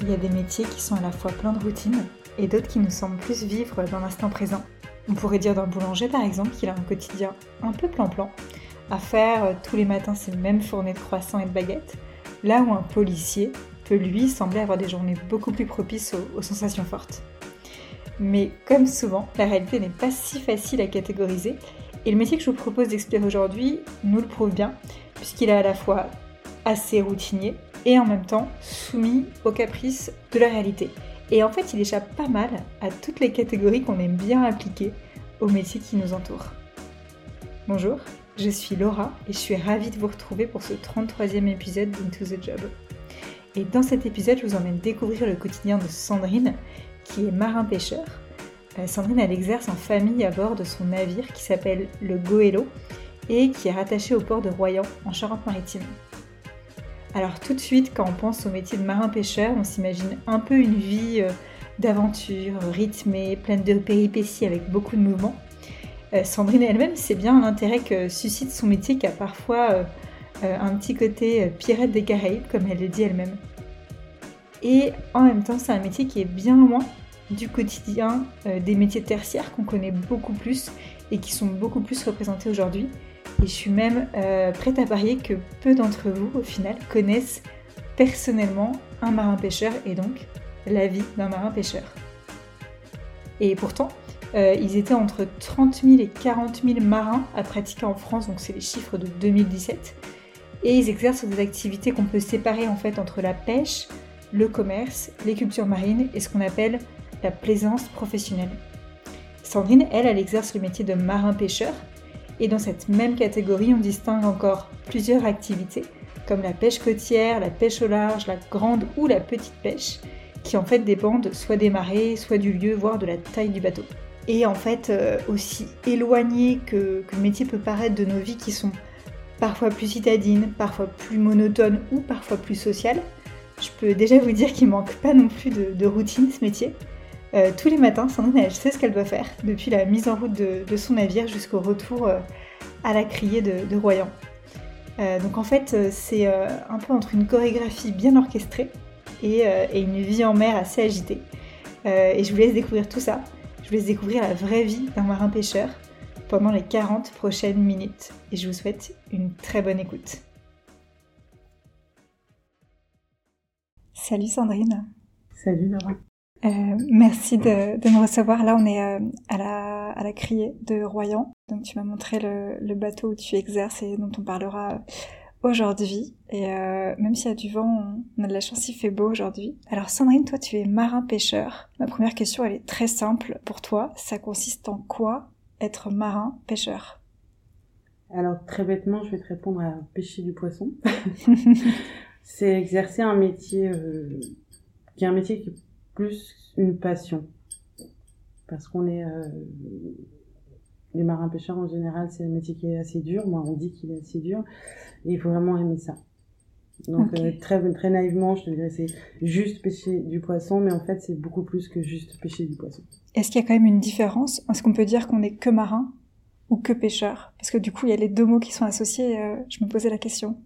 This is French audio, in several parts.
il y a des métiers qui sont à la fois pleins de routine et d'autres qui nous semblent plus vivre dans l'instant présent. On pourrait dire d'un boulanger par exemple qu'il a un quotidien un peu plan-plan, à faire euh, tous les matins ses mêmes fournées de croissants et de baguettes, là où un policier peut lui sembler avoir des journées beaucoup plus propices aux, aux sensations fortes. Mais comme souvent, la réalité n'est pas si facile à catégoriser, et le métier que je vous propose d'explorer aujourd'hui nous le prouve bien, puisqu'il est à la fois assez routinier et en même temps soumis aux caprices de la réalité. Et en fait, il échappe pas mal à toutes les catégories qu'on aime bien appliquer aux métiers qui nous entourent. Bonjour, je suis Laura et je suis ravie de vous retrouver pour ce 33e épisode d'Into the Job. Et dans cet épisode, je vous emmène découvrir le quotidien de Sandrine, qui est marin-pêcheur. Euh, Sandrine, elle exerce en famille à bord de son navire qui s'appelle le Goélo et qui est rattaché au port de Royan en Charente-Maritime. Alors tout de suite, quand on pense au métier de marin-pêcheur, on s'imagine un peu une vie euh, d'aventure, rythmée, pleine de péripéties avec beaucoup de mouvements. Euh, Sandrine elle-même sait bien l'intérêt que suscite son métier qui a parfois un petit côté pirate des Caraïbes, comme elle le dit elle-même. Et en même temps, c'est un métier qui est bien loin du quotidien euh, des métiers tertiaires qu'on connaît beaucoup plus et qui sont beaucoup plus représentés aujourd'hui. Et je suis même euh, prête à parier que peu d'entre vous, au final, connaissent personnellement un marin-pêcheur et donc la vie d'un marin-pêcheur. Et pourtant, euh, ils étaient entre 30 000 et 40 000 marins à pratiquer en France, donc c'est les chiffres de 2017. Et ils exercent des activités qu'on peut séparer en fait entre la pêche, le commerce, les cultures marines et ce qu'on appelle la plaisance professionnelle. Sandrine, elle, elle exerce le métier de marin-pêcheur et dans cette même catégorie, on distingue encore plusieurs activités comme la pêche côtière, la pêche au large, la grande ou la petite pêche qui en fait dépendent soit des marées, soit du lieu, voire de la taille du bateau. Et en fait, euh, aussi éloigné que, le métier peut paraître de nos vies qui sont parfois plus citadines, parfois plus monotones ou parfois plus sociales, je peux déjà vous dire qu'il manque pas non plus de, routine ce métier. Euh, tous les matins, Sandrine, elle sait ce qu'elle doit faire, depuis la mise en route de, son navire jusqu'au retour euh, à la criée de, Royan. Euh, donc en fait, c'est un peu entre une chorégraphie bien orchestrée et, une vie en mer assez agitée. et je vous laisse découvrir tout ça. Je vous laisse découvrir la vraie vie d'un marin-pêcheur pendant les 40 prochaines minutes. Et je vous souhaite une très bonne écoute. Salut Sandrine. Salut Laura. Euh, merci de, me recevoir. Là, on est euh, à, la, à la criée de Royan. Donc, tu m'as montré le, bateau où tu exerces et dont on parlera euh, aujourd'hui. Et même s'il y a du vent, on, a de la chance, il fait beau aujourd'hui. Alors, Sandrine, toi, tu es marin-pêcheur. Ma première question, elle est très simple pour toi. Ça consiste en quoi être marin-pêcheur Alors, très bêtement, je vais te répondre à pêcher du poisson. c'est exercer un métier euh, qui est un métier qui est plus une passion. Parce qu'on est euh, les marins pêcheurs en général, c'est un métier qui est assez dur. Moi, on dit qu'il est assez dur, et il faut vraiment aimer ça. Donc euh, très très naïvement, je te dirais c'est juste pêcher du poisson, mais en fait c'est beaucoup plus que juste pêcher du poisson. Est-ce qu'il y a quand même une différence? Est-ce qu'on peut dire qu'on est que marin ou que pêcheur Parce que du coup il y a les deux mots qui sont associés. je me posais la question.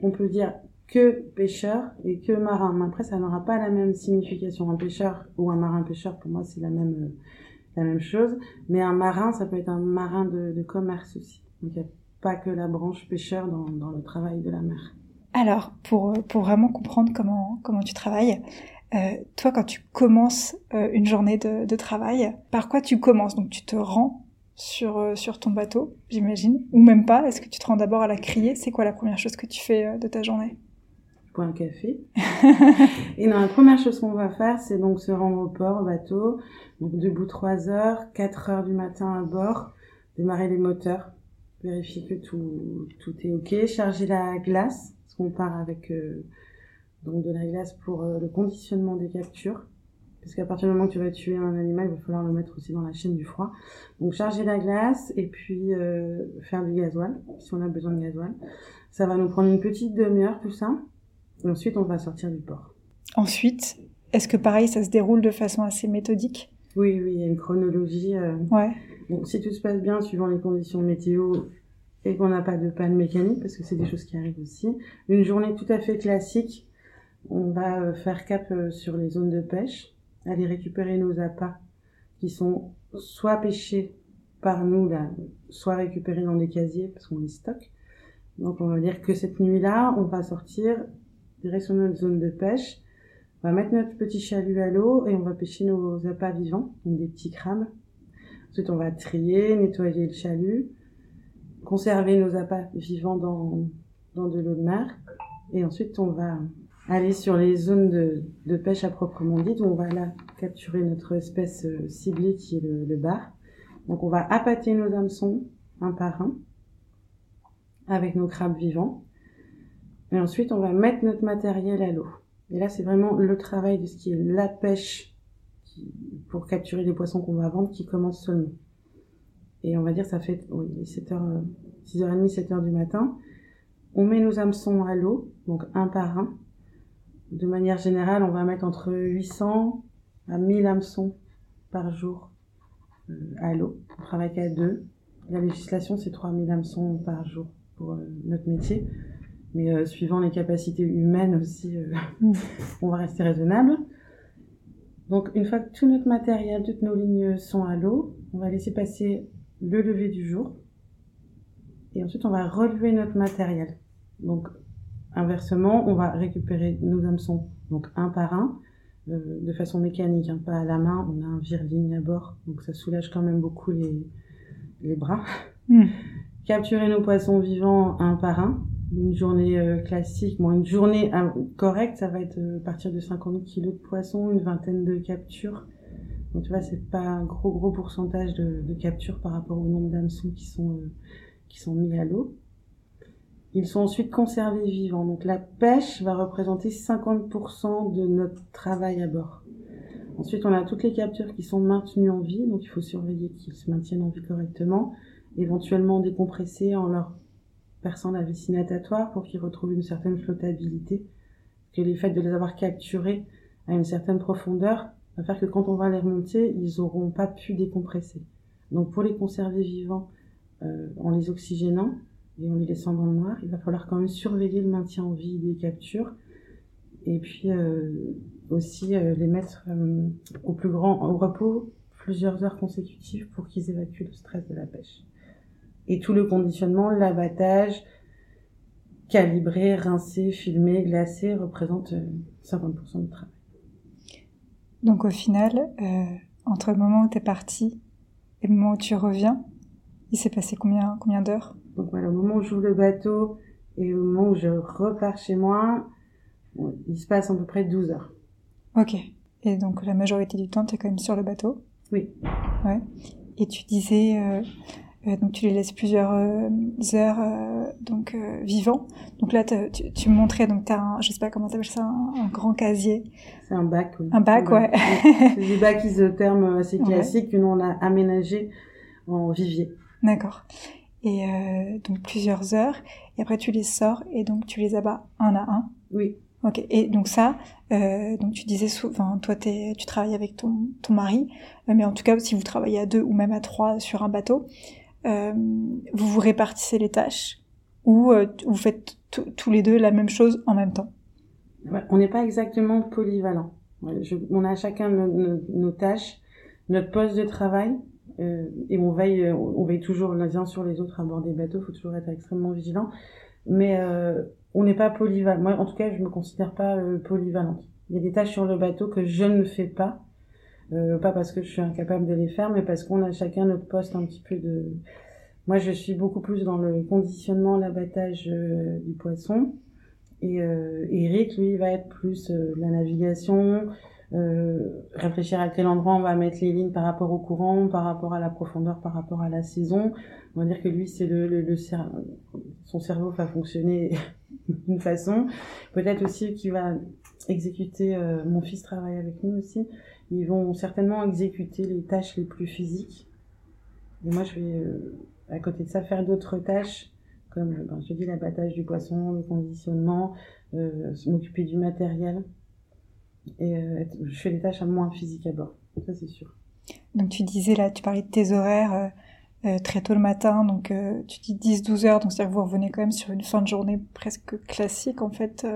On peut dire que pêcheur et que marin. Mais après, ça n'aura pas la même signification. Un pêcheur ou un marin-pêcheur, pour moi, c'est la même, euh, la même chose. Mais un marin, ça peut être un marin de, commerce aussi. Donc, il n'y a pas que la branche pêcheur dans, dans, le travail de la mer. Alors, pour, pour vraiment comprendre comment, comment tu travailles, euh, toi, quand tu commences euh, une journée de, travail, par quoi tu commences? Donc, tu te rends sur, euh, sur ton bateau, j'imagine, ou même pas? Est-ce que tu te rends d'abord à la criée C'est quoi la première chose que tu fais de ta journée? Un café. et la première chose qu'on va faire, c'est donc se rendre au port, au bateau. Donc debout 3 heures, 4 heures du matin à bord, démarrer les moteurs, vérifier que tout, tout est ok, charger la glace, parce qu'on part avec euh, donc de la glace pour euh, le conditionnement des captures. Parce qu'à partir du moment que tu vas tuer un animal, il va falloir le mettre aussi dans la chaîne du froid. Donc charger la glace et puis euh, faire du gasoil, si on a besoin de gasoil. Ça va nous prendre une petite demi-heure tout ça. Ensuite, on va sortir du port. Ensuite, est-ce que pareil, ça se déroule de façon assez méthodique? Oui, oui, il y a une chronologie. Euh... Ouais. Bon, si tout se passe bien, suivant les conditions météo et qu'on n'a pas de panne mécanique, parce que c'est des choses qui arrivent aussi, une journée tout à fait classique, on va faire cap sur les zones de pêche, aller récupérer nos appâts qui sont soit pêchés par nous, là, soit récupérés dans des casiers parce qu'on les stocke. Donc on va dire que cette nuit-là, on va sortir direct sur notre zone de pêche, on va mettre notre petit chalut à l'eau et on va pêcher nos appâts vivants, donc des petits crabes. Ensuite, on va trier, nettoyer le chalut, conserver nos appâts vivants dans, dans de l'eau de mer. Et ensuite, on va aller sur les zones de, de pêche à proprement dit, où on va là capturer notre espèce euh, ciblée qui est le, le bar. Donc, on va appâter nos hameçons un par un avec nos crabes vivants. Et ensuite, on va mettre notre matériel à l'eau. Et là, c'est vraiment le travail de ce qui est la pêche pour capturer les poissons qu'on va vendre qui commence seulement. Et on va dire, ça fait oui, 7h, 6h30, 7h du matin. On met nos hameçons à l'eau, donc un par un. De manière générale, on va mettre entre 800 à 1000 hameçons par jour euh, à l'eau. On travaille qu'à deux. La législation, c'est 3000 hameçons par jour pour euh, notre métier mais euh, suivant les capacités humaines aussi, euh, on va rester raisonnable. Donc une fois que tout notre matériel, toutes nos lignes sont à l'eau, on va laisser passer le lever du jour. Et ensuite, on va relever notre matériel. Donc inversement, on va récupérer nos hameçons, donc un par un, euh, de façon mécanique, hein, pas à la main. On a un vire-ligne à bord, donc ça soulage quand même beaucoup les, les bras. Mm. Capturer nos poissons vivants un par un, une journée euh, classique, bon, une journée euh, correcte, ça va être euh, à partir de 50 kilos de poissons, une vingtaine de captures. Donc tu vois, c'est pas un gros gros pourcentage de, de captures par rapport au nombre d'hameçons qui sont qui sont mis à l'eau. Ils sont ensuite conservés vivants. Donc la pêche va représenter 50% de notre travail à bord. Ensuite, on a toutes les captures qui sont maintenues en vie, donc il faut surveiller qu'ils se maintiennent en vie correctement, éventuellement décompresser en leur perçant la vessie natatoire pour qu'ils retrouvent une certaine flottabilité. Que les faits de les avoir capturés à une certaine profondeur va faire que quand on va les remonter, ils n'auront pas pu décompresser. Donc pour les conserver vivants, euh, en les oxygénant et en les laissant dans le noir, il va falloir quand même surveiller le maintien en vie des captures et puis euh, aussi euh, les mettre au plus grand repos plusieurs heures consécutives pour qu'ils évacuent le stress de la pêche et tout le conditionnement, l'abattage, calibré, rincé, filmé, glacé représente 50% euh, du travail. Donc au final, euh, entre le moment où tu es parti et le moment où tu reviens, il s'est passé combien, combien d'heures? Donc voilà, au moment où j'ouvre le bateau et au moment où je repars chez moi, il se passe à peu près 12 heures. Ok. Et donc la majorité du temps, tu es quand même sur le bateau? Oui. Ouais. Et tu disais, euh, donc tu les laisses plusieurs euh, heures euh, donc vivants. Donc là tu, tu, me montrais donc tu as un je sais pas comment tu ça un, grand casier. C'est un bac. Oui. Un bac ouais. C'est des bacs isothermes assez classiques que nous on a aménagé en vivier. D'accord. Et donc plusieurs heures et après tu les sors et donc tu les abats un à un. Oui. Ok. Et donc ça, euh, donc tu disais souvent, toi tu travailles avec ton, ton mari, mais en tout cas si vous travaillez à deux ou même à trois sur un bateau, euh, vous vous répartissez les tâches ou euh, vous faites tous les deux la même chose en même temps? On n'est pas exactement polyvalent. on a chacun nos, tâches, notre poste de travail, euh, et on veille, toujours les uns sur les autres à bord des bateaux. Il faut toujours être extrêmement vigilant. Mais on n'est pas polyvalent. Moi, en tout cas, je me considère pas polyvalente. Il y a des tâches sur le bateau que je ne fais pas euh, pas parce que je suis incapable de les faire, mais parce qu'on a chacun notre poste un petit peu de... Moi, je suis beaucoup plus dans le conditionnement, l'abattage euh, du poisson. Et euh, Eric, lui, va être plus euh, la navigation, réfléchir à quel endroit on va mettre les lignes par rapport au courant, par rapport à la profondeur, par rapport à la saison. On va dire que lui, c'est le, le, le son cerveau va fonctionner d'une façon. Peut-être aussi qu'il va exécuter. mon fils travaille avec nous aussi ils vont certainement exécuter les tâches les plus physiques. Et moi, je vais, euh, à côté de ça, faire d'autres tâches, comme, ben, je dis, l'abattage du poisson, le conditionnement, euh, m'occuper du matériel. Et euh, je fais des tâches moins physiques à bord. Ça, c'est sûr. Donc, tu disais là, tu parlais de tes horaires très tôt le matin, donc tu dis 10-12 heures, donc c'est-à-dire que vous revenez quand même sur une fin de journée presque classique, en fait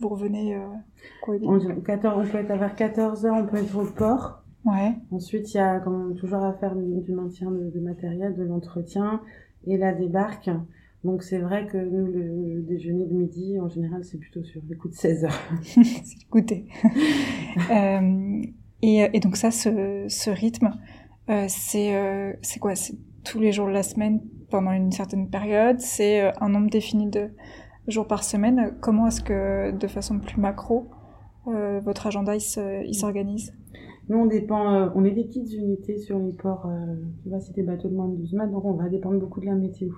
vous revenez quoi, on, 14, on peut être vers 14h, on peut être au port. Ouais. Ensuite, il y a comme toujours à faire du, maintien de, matériel, de l'entretien et la débarque. Donc c'est vrai que nous, le, déjeuner de midi, en général, c'est plutôt sur les coups de 16 heures. c'est goûter. euh, et, et, donc ça, ce, ce rythme, euh, c'est euh, quoi? C'est tous les jours de la semaine pendant une certaine période? C'est euh, un nombre défini de jours par semaine Comment est-ce que, de façon plus macro, euh, votre agenda il s'organise? Nous, on dépend, on est des petites unités sur les ports, tu vois, c'est des bateaux de moins de 12 mètres, donc on va dépendre beaucoup de la météo.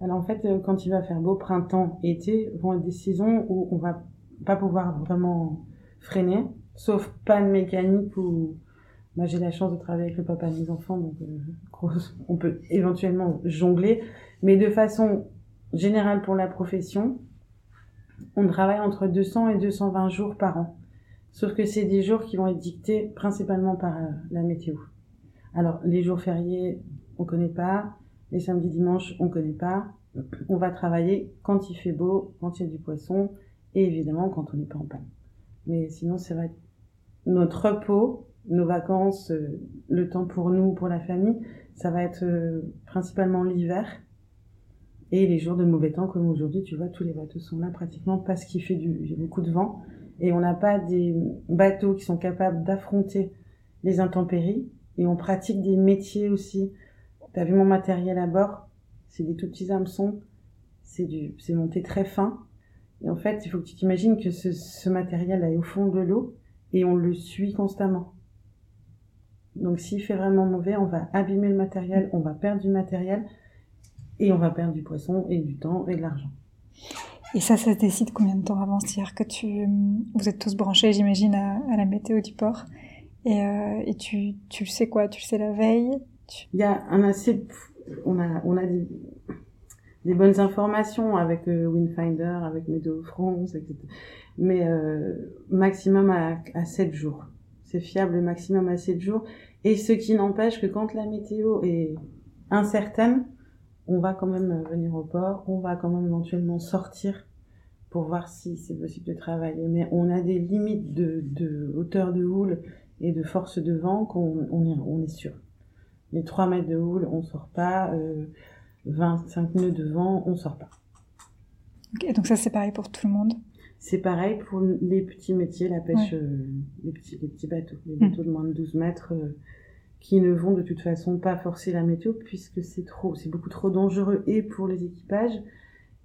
Alors en fait, quand il va faire beau, printemps, été, vont être des saisons où on va pas pouvoir vraiment freiner, sauf panne mécanique ou moi j'ai la chance de travailler avec le papa de mes enfants, donc euh, on peut éventuellement jongler, mais de façon générale pour la profession, on travaille entre 200 et 220 jours par an. Sauf que c'est des jours qui vont être dictés principalement par euh, la météo. Alors les jours fériés, on connaît pas, les samedis dimanches, on connaît pas. On va travailler quand il fait beau, quand il y a du poisson, et évidemment quand on n'est pas en panne. Mais sinon, c'est vrai, notre repos, nos vacances, euh, le temps pour nous, pour la famille, ça va être euh, principalement l'hiver et les jours de mauvais temps comme aujourd'hui. Tu vois, tous les bateaux sont là pratiquement parce qu'il fait du, y a beaucoup de vent et on n'a pas des bateaux qui sont capables d'affronter les intempéries et on pratique des métiers aussi. T'as vu mon matériel à bord? C'est des tout petits hameçons, c'est du, c'est monté très fin. Et en fait, il faut que tu t'imagines que ce, ce matériel est au fond de l'eau et on le suit constamment. Donc s'il fait vraiment mauvais, on va abîmer le matériel, on va perdre du matériel et on va perdre du poisson et du temps et de l'argent. Et ça, ça se décide combien de temps avant? C'est-à-dire que tu, vous êtes tous branchés, j'imagine, à, la météo du port. Et, euh, et tu, tu sais quoi? Tu le sais la veille? Il y a un assez, on a, on a des, des bonnes informations avec euh, Windfinder, avec Météo France, etc. Mais euh, maximum à, à 7 jours c'est fiable maximum à 7 jours. Et ce qui n'empêche que quand la météo est incertaine, on va quand même venir au port, on va quand même éventuellement sortir pour voir si c'est possible de travailler. Mais on a des limites de, hauteur de houle et de force de vent qu'on on est, on est sûr. Les 3 mètres de houle, on sort pas. 25 euh, nœuds de vent, on sort pas. Ok, donc ça c'est pareil pour tout le monde? C'est pareil pour les petits métiers, la pêche, euh, les, petits, les petits bateaux, les hmm. bateaux de moins de 12 mètres, euh, qui ne vont de toute façon pas forcer la météo puisque c'est trop, c'est beaucoup trop dangereux et pour les équipages.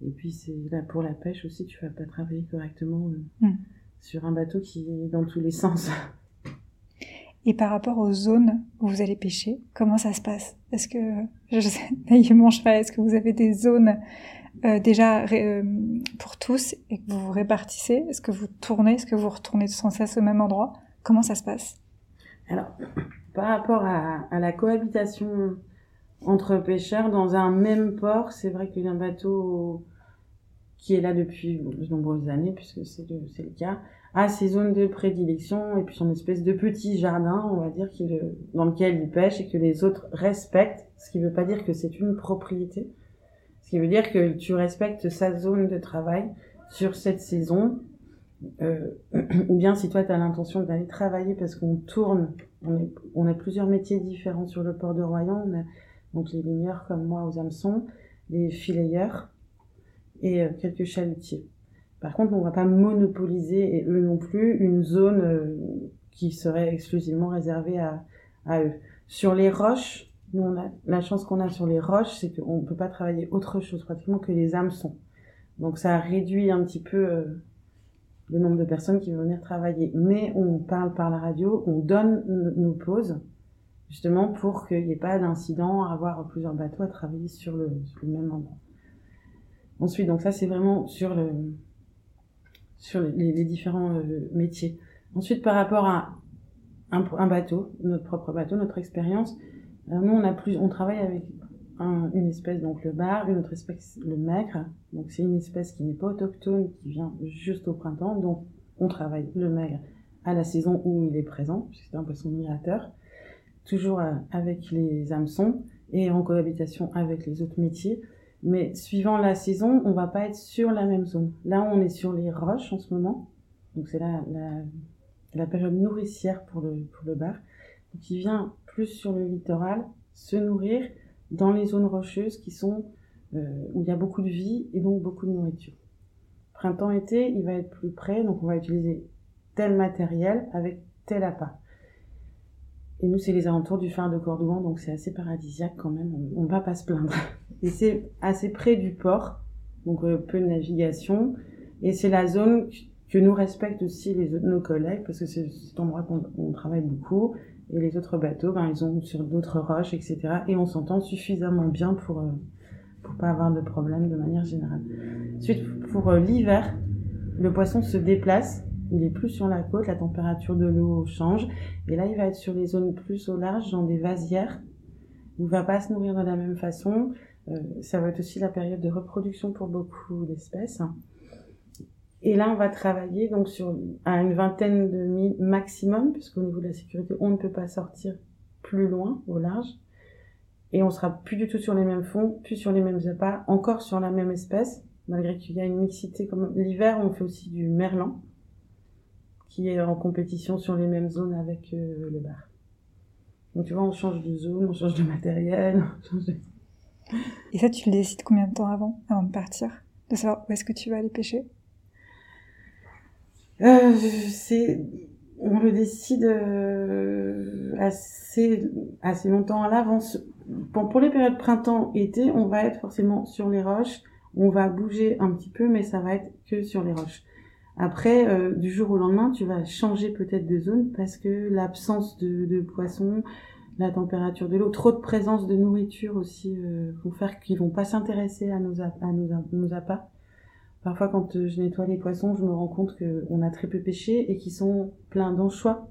Et puis c'est là pour la pêche aussi, tu vas pas travailler correctement euh, hmm. sur un bateau qui est dans tous les sens. Et par rapport aux zones où vous allez pêcher, comment ça se passe? Est-ce que, je sais, naïvement, je est-ce que vous avez des zones euh, déjà euh, pour tous et que vous vous répartissez? Est-ce que vous tournez? Est-ce que vous retournez sans cesse au même endroit? Comment ça se passe? Alors, par rapport à, la cohabitation entre pêcheurs dans un même port, c'est vrai qu'il y a un bateau qui est là depuis de nombreuses années, puisque c'est le, le, cas, a ses zones de prédilection et puis son espèce de petit jardin, on va dire, dans lequel il pêche et que les autres respectent, ce qui ne veut pas dire que c'est une propriété. Ce qui veut dire que tu respectes sa zone de travail sur cette saison. Euh, ou bien si toi tu as l'intention d'aller travailler parce qu'on tourne, on, a plusieurs métiers différents sur le port de Royan, on a donc les ligneurs comme moi aux hameçons, les filayeurs et euh, quelques chalutiers. Par contre, on va pas monopoliser, et eux non plus, une zone euh, qui serait exclusivement réservée à, à eux. Sur les roches, nous, on a, la chance qu'on a sur les roches, c'est qu'on ne peut pas travailler autre chose pratiquement que les hameçons. Donc ça réduit un petit peu euh, le nombre de personnes qui vont venir travailler. Mais on parle par la radio, on donne nos pauses, justement pour qu'il n'y ait pas d'incident à avoir plusieurs bateaux à travailler sur le, même endroit. Ensuite, donc ça c'est vraiment sur le sur les, différents euh, métiers. Ensuite, par rapport à un, un bateau, notre propre bateau, notre expérience, euh, nous, on a plus, on travaille avec une espèce, donc le bar, une autre espèce, le maigre. Donc c'est une espèce qui n'est pas autochtone, qui vient juste au printemps. Donc on travaille le maigre à la saison où il est présent, puisque c'est un poisson migrateur. Toujours euh, avec les hameçons et en cohabitation avec les autres métiers. Mais suivant la saison, on va pas être sur la même zone. Là, on est sur les roches en ce moment. Donc c'est la, la, période nourricière pour le, pour le bar. Il vient plus sur le littoral se nourrir dans les zones rocheuses qui sont euh, où il y a beaucoup de vie et donc beaucoup de nourriture. Printemps-été, il va être plus près, donc on va utiliser tel matériel avec tel appât. Et nous, c'est les alentours du phare de Cordouan, donc c'est assez paradisiaque quand même, on ne va pas se plaindre. Et c'est assez près du port, donc euh, peu de navigation. Et c'est la zone que nous respectent aussi nos collègues, parce que c'est cet endroit qu'on travaille beaucoup. Et les autres bateaux, ben, ils sont sur d'autres roches, etc. Et on s'entend suffisamment bien pour, euh, pas avoir de problème de manière générale. Ensuite, pour euh, l'hiver, le poisson se déplace. Il est plus sur la côte, la température de l'eau change. Et là, il va être sur les zones plus au large, dans des vasières. Il va pas se nourrir de la même façon. Euh, ça va être aussi la période de reproduction pour beaucoup d'espèces. Et là, on va travailler donc sur à une vingtaine de milles maximum, puisqu'au niveau de la sécurité, on ne peut pas sortir plus loin, au large. Et on sera plus du tout sur les mêmes fonds, plus sur les mêmes appâts, encore sur la même espèce, malgré qu'il y a une mixité. Comme l'hiver, on fait aussi du merlan, qui est en compétition sur les mêmes zones avec euh, le bar. Donc tu vois, on change de zone, on change de matériel. Et ça, tu le décides combien de temps avant, avant de partir? De savoir où est-ce que tu vas aller pêcher? Euh, on le décide euh, assez, assez longtemps à l'avance. Pour, les périodes printemps-été, on va être forcément sur les roches. On va bouger un petit peu, mais ça va être que sur les roches. Après, euh, du jour au lendemain, tu vas changer peut-être de zone parce que l'absence de, de poissons, la température de l'eau, trop de présence de nourriture aussi euh, vont faire qu'ils vont pas s'intéresser à nos, à nos, nos appâts. Parfois, quand euh, je nettoie les poissons, je me rends compte qu'on a très peu pêché et qu'ils sont pleins d'anchois.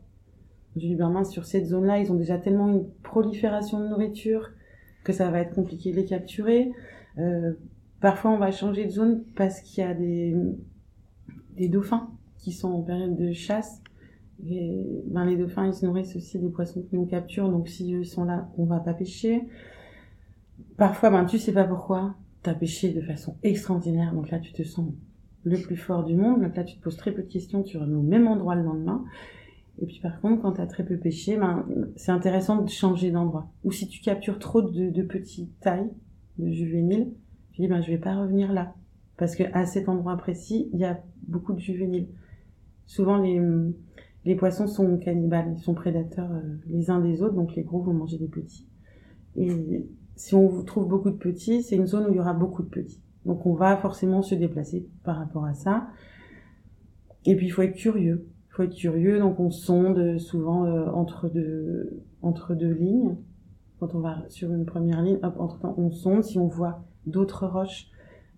Je dis, ben mince, sur cette zone-là, ils ont déjà tellement une prolifération de nourriture que ça va être compliqué de les capturer. Euh, parfois, on va changer de zone parce qu'il y a des, des dauphins qui sont en période de chasse. Et ben, les dauphins, ils se nourrissent aussi des poissons que nous capture. Donc, si ils sont là, on va pas pêcher. Parfois, ben, tu sais pas pourquoi t'as pêché de façon extraordinaire, donc là tu te sens le plus fort du monde, donc là tu te poses très peu de questions, tu remets au même endroit le lendemain. Et puis par contre, quand t'as très peu pêché, ben, c'est intéressant de changer d'endroit. Ou si tu captures trop de, de petites tailles, de juvéniles, tu dis ben je vais pas revenir là. Parce que à cet endroit précis, il y a beaucoup de juvéniles. Souvent les, les poissons sont cannibales, ils sont prédateurs euh, les uns des autres, donc les gros vont manger des petits. Et si on trouve beaucoup de petits, c'est une zone où il y aura beaucoup de petits. Donc on va forcément se déplacer par rapport à ça. Et puis il faut être curieux. Il faut être curieux, donc on sonde souvent euh, entre deux entre deux lignes. Quand on va sur une première ligne, hop, entre temps on sonde si on voit d'autres roches.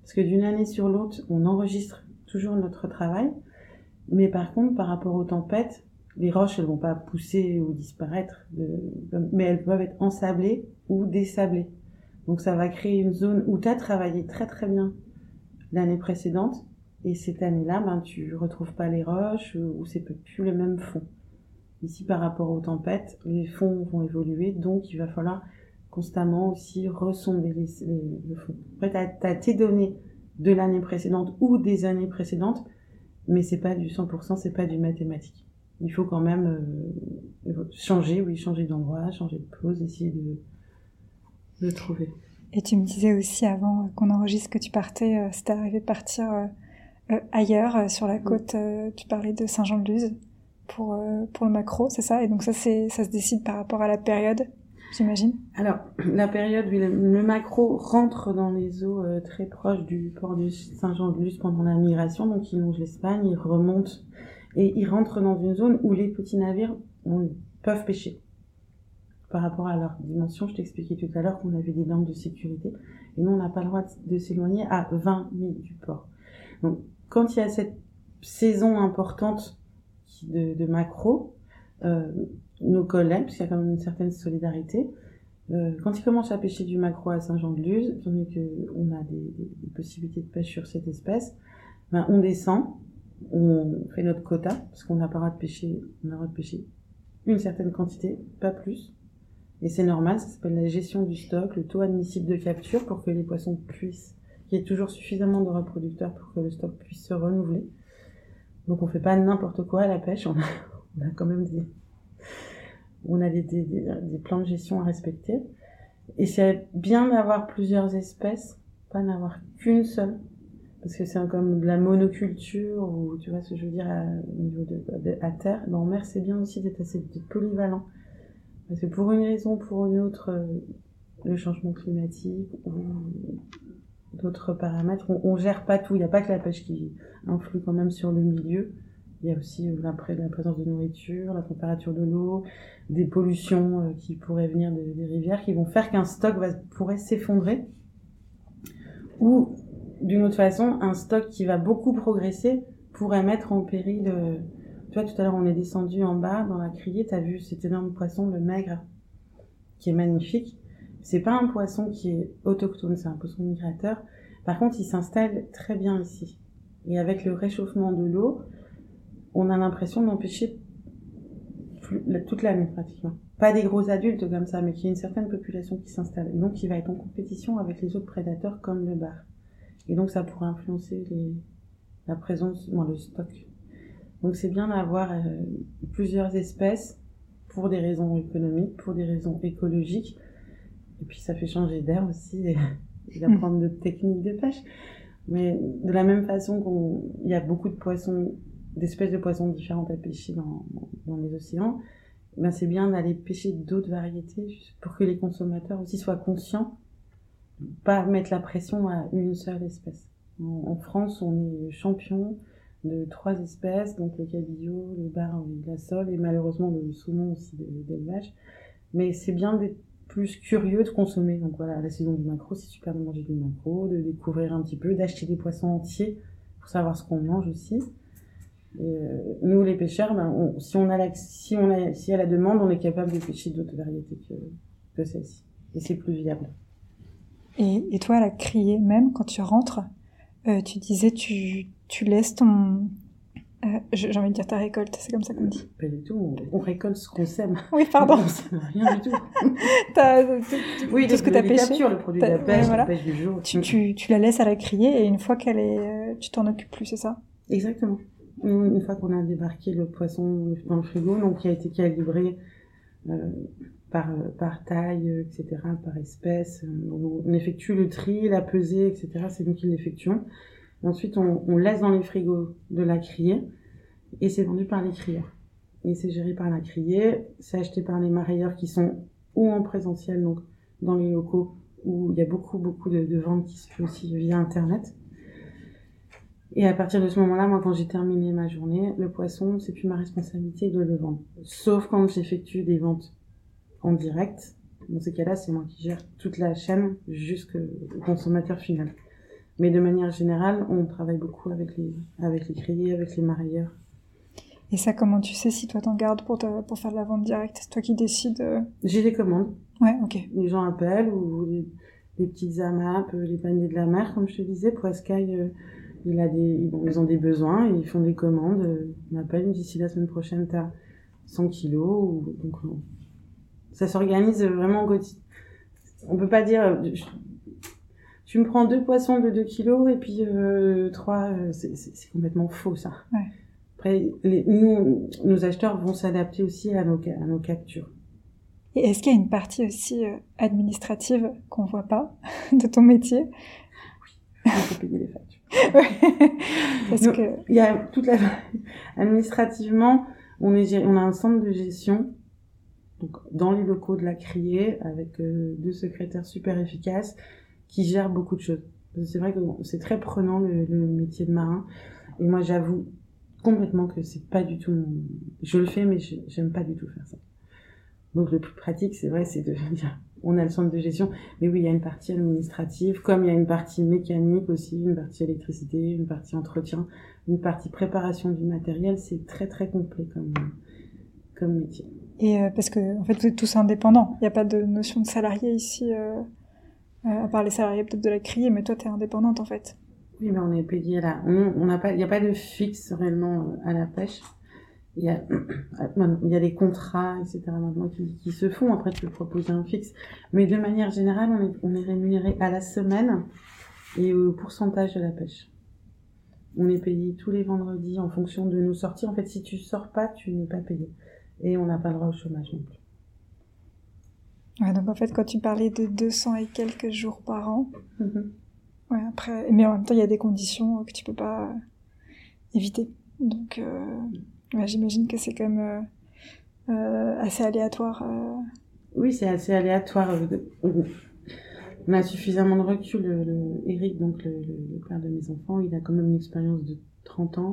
Parce que d'une année sur l'autre, on enregistre toujours notre travail. Mais par contre, par rapport aux tempêtes, les roches, elles vont pas pousser ou disparaître, mais elles peuvent être ensablées ou désablées. Donc ça va créer une zone où tu as travaillé très très bien l'année précédente, et cette année-là, ben, tu retrouves pas les roches ou c'est plus le même fond. Ici, par rapport aux tempêtes, les fonds vont évoluer, donc il va falloir constamment aussi ressonder les, le fond. Après, tu as, tes données de l'année précédente ou des années précédentes, mais c'est pas du 100%, c'est pas du mathématique il faut quand même euh, changer, oui, changer d'endroit, changer de pause, essayer de, de trouver. Et tu me disais aussi avant qu'on enregistre que tu partais, euh, c'était arrivé de partir euh, ailleurs, sur la côte, tu parlais de Saint-Jean-de-Luz pour, pour le macro, c'est ça? Et donc ça, ça se décide par rapport à la période j'imagine? Alors, la période, oui, le, macro rentre dans les eaux très proches du port de Saint-Jean-de-Luz pendant la migration, donc il longe l'Espagne, il remonte et ils rentrent dans une zone où les petits navires peuvent pêcher. Par rapport à leur dimension, je t'expliquais tout à l'heure qu'on avait des normes de sécurité, et nous on n'a pas le droit de s'éloigner à 20 000 du port. Donc quand il y a cette saison importante de, de macro, euh, nos collègues, puisqu'il y a quand même une certaine solidarité, euh, quand ils commencent à pêcher du macro à Saint-Jean-de-Luz, étant donné qu'on a des, des, possibilités de pêche sur cette espèce, ben, on descend, on fait notre quota, parce qu'on n'a pas le droit de pêcher, on a le droit de pêcher une certaine quantité, pas plus. Et c'est normal, ça s'appelle la gestion du stock, le taux admissible de capture pour que les poissons puissent, qu'il y ait toujours suffisamment de reproducteurs pour que le stock puisse se renouveler. Donc on fait pas n'importe quoi à la pêche, on a, quand même des, on a des, des, des, plans de gestion à respecter. Et c'est bien d'avoir plusieurs espèces, pas n'avoir qu'une seule. Parce que c'est comme de la monoculture, ou tu vois ce que je veux dire, à, au niveau de, à terre. Ben, en mer, c'est bien aussi d'être assez polyvalent. Parce que pour une raison, pour une autre, euh, le changement climatique ou d'autres paramètres, on, on gère pas tout. Il n'y a pas que la pêche qui influe quand même sur le milieu. Il y a aussi euh, la, présence de nourriture, la température de l'eau, des pollutions euh, qui pourraient venir des rivières, qui vont faire qu'un stock va, pourrait s'effondrer. Ou, d'une autre façon, un stock qui va beaucoup progresser pourrait mettre en péril... Euh, tu vois, tout à l'heure, on est descendu en bas dans la criée, tu as vu cet énorme poisson, le maigre, qui est magnifique. C'est pas un poisson qui est autochtone, c'est un poisson migrateur. Par contre, il s'installe très bien ici. Et avec le réchauffement de l'eau, on a l'impression d'empêcher toute l'année pratiquement. Pas des gros adultes comme ça, mais qu'il y a une certaine population qui s'installe. Donc, il va être en compétition avec les autres prédateurs comme le bar. Et donc, ça pourrait influencer les, la présence, bon, le stock. Donc, c'est bien d'avoir euh, plusieurs espèces pour des raisons économiques, pour des raisons écologiques. Et puis, ça fait changer d'air aussi et, et d'apprendre de techniques de pêche. Mais de la même façon qu'il y a beaucoup de poissons d'espèces de poissons différentes à pêcher dans, dans les océans, ben c'est bien d'aller pêcher d'autres variétés pour que les consommateurs aussi soient conscients, pas mettre la pression à une seule espèce. En, France, on est champion de trois espèces, donc le cabillaud, le bar, la sole et malheureusement le saumon aussi d'élevage. Mais c'est bien d'être plus curieux de consommer. Donc voilà, la saison du macro, c'est super de manger du macro, de découvrir un petit peu, d'acheter des poissons entiers pour savoir ce qu'on mange aussi. Euh, nous, les pêcheurs, ben, si, on a la, si, on a, si a la demande, on est capable de pêcher d'autres variétés que, que celle-ci. Et c'est plus viable. Et, et, toi, à la criée, même quand tu rentres, euh, tu disais tu, tu laisses ton. Euh, J'ai envie de dire ta récolte, c'est comme ça qu'on dit. Pas du tout, on, récolte ce qu'on sème. Oui, pardon. on sème rien du tout. oui, tout ce que tu as pêché. Captures, le produit de la pêche, la pêche du jour. Tu, tu, tu, la laisses à la criée et une fois qu'elle est. Euh, tu t'en occupes plus, c'est ça? Exactement une fois qu'on a débarqué le poisson dans le frigo, donc qui a été calibré euh, par, par taille, etc., par espèce. On, on, effectue le tri, la pesée, etc. C'est nous qui l'effectuons. Ensuite, on, laisse dans les frigos de la criée et c'est vendu par les crieurs. Et c'est géré par la criée, c'est acheté par les marailleurs qui sont ou en présentiel, donc dans les locaux, où il y a beaucoup, beaucoup de, de ventes qui se font aussi via Internet. Et à partir de ce moment-là, moi, quand j'ai terminé ma journée, le poisson, c'est plus ma responsabilité de le vendre. Sauf quand j'effectue des ventes en direct. Dans ces cas-là, c'est moi qui gère toute la chaîne jusqu'au consommateur final. Mais de manière générale, on travaille beaucoup avec les, avec les criers, avec les marailleurs. Et ça, comment tu sais si toi t'en gardes pour, pour faire de la vente directe? C'est toi qui décides euh? J'ai des commandes. Ouais, ok. Les gens appellent ou les, les petites AMAP, les paniers de la mer, comme je te disais, pour Sky. Euh, il a des, ils ont des besoins, ils font des commandes. On m'appelle, d'ici la semaine prochaine, tu as 100 kilos. Ou, donc, ça s'organise vraiment quotidien. On peut pas dire, tu me prends deux poissons de 2 kilos et puis euh, trois, euh, c'est complètement faux ça. Ouais. Après, les, nous, nos acheteurs vont s'adapter aussi à nos, à nos captures. Et est-ce qu'il y a une partie aussi euh, administrative qu'on voit pas de ton métier? Oui, il faut payer les factures. Parce que... Il y a toute la... Administrativement, on, est, on a un centre de gestion donc dans les locaux de la criée avec euh, deux secrétaires super efficaces qui gèrent beaucoup de choses. C'est vrai que c'est très prenant le, métier de marin et moi j'avoue complètement que c'est pas du tout je le fais mais j'aime pas du tout faire ça. Donc le plus pratique c'est vrai c'est de on a le centre de gestion. Mais oui, il y a une partie administrative, comme il y a une partie mécanique aussi, une partie électricité, une partie entretien, une partie préparation du matériel. C'est très très complet comme, comme métier. Et euh, parce que en fait, vous êtes tous indépendants. Il n'y a pas de notion de salarié ici, euh, euh, à part les salariés peut-être de la criée, mais toi, tu es indépendante en fait. Oui, mais on est payé là. On n'a pas, il n'y a pas de fixe réellement à la pêche. il y a, il y a les contrats, etc. maintenant qui, qui se font. Après, tu peux proposer un fixe. Mais de manière générale, on est, on est rémunéré à la semaine et au pourcentage de la pêche. On est payé tous les vendredis en fonction de nos sorties. En fait, si tu sors pas, tu n'es pas payé. Et on n'a pas le droit au chômage non plus. Ouais, donc en fait, quand tu parlais de 200 et quelques jours par an, Mhm. ouais, après, mais en même temps, il y a des conditions que tu peux pas éviter. Donc, euh, ouais, j'imagine que c'est quand même euh, euh, assez aléatoire. Oui, c'est assez aléatoire. On a suffisamment de recul. Le, le- Eric, donc le père de mes enfants, il a quand même une expérience de 30 ans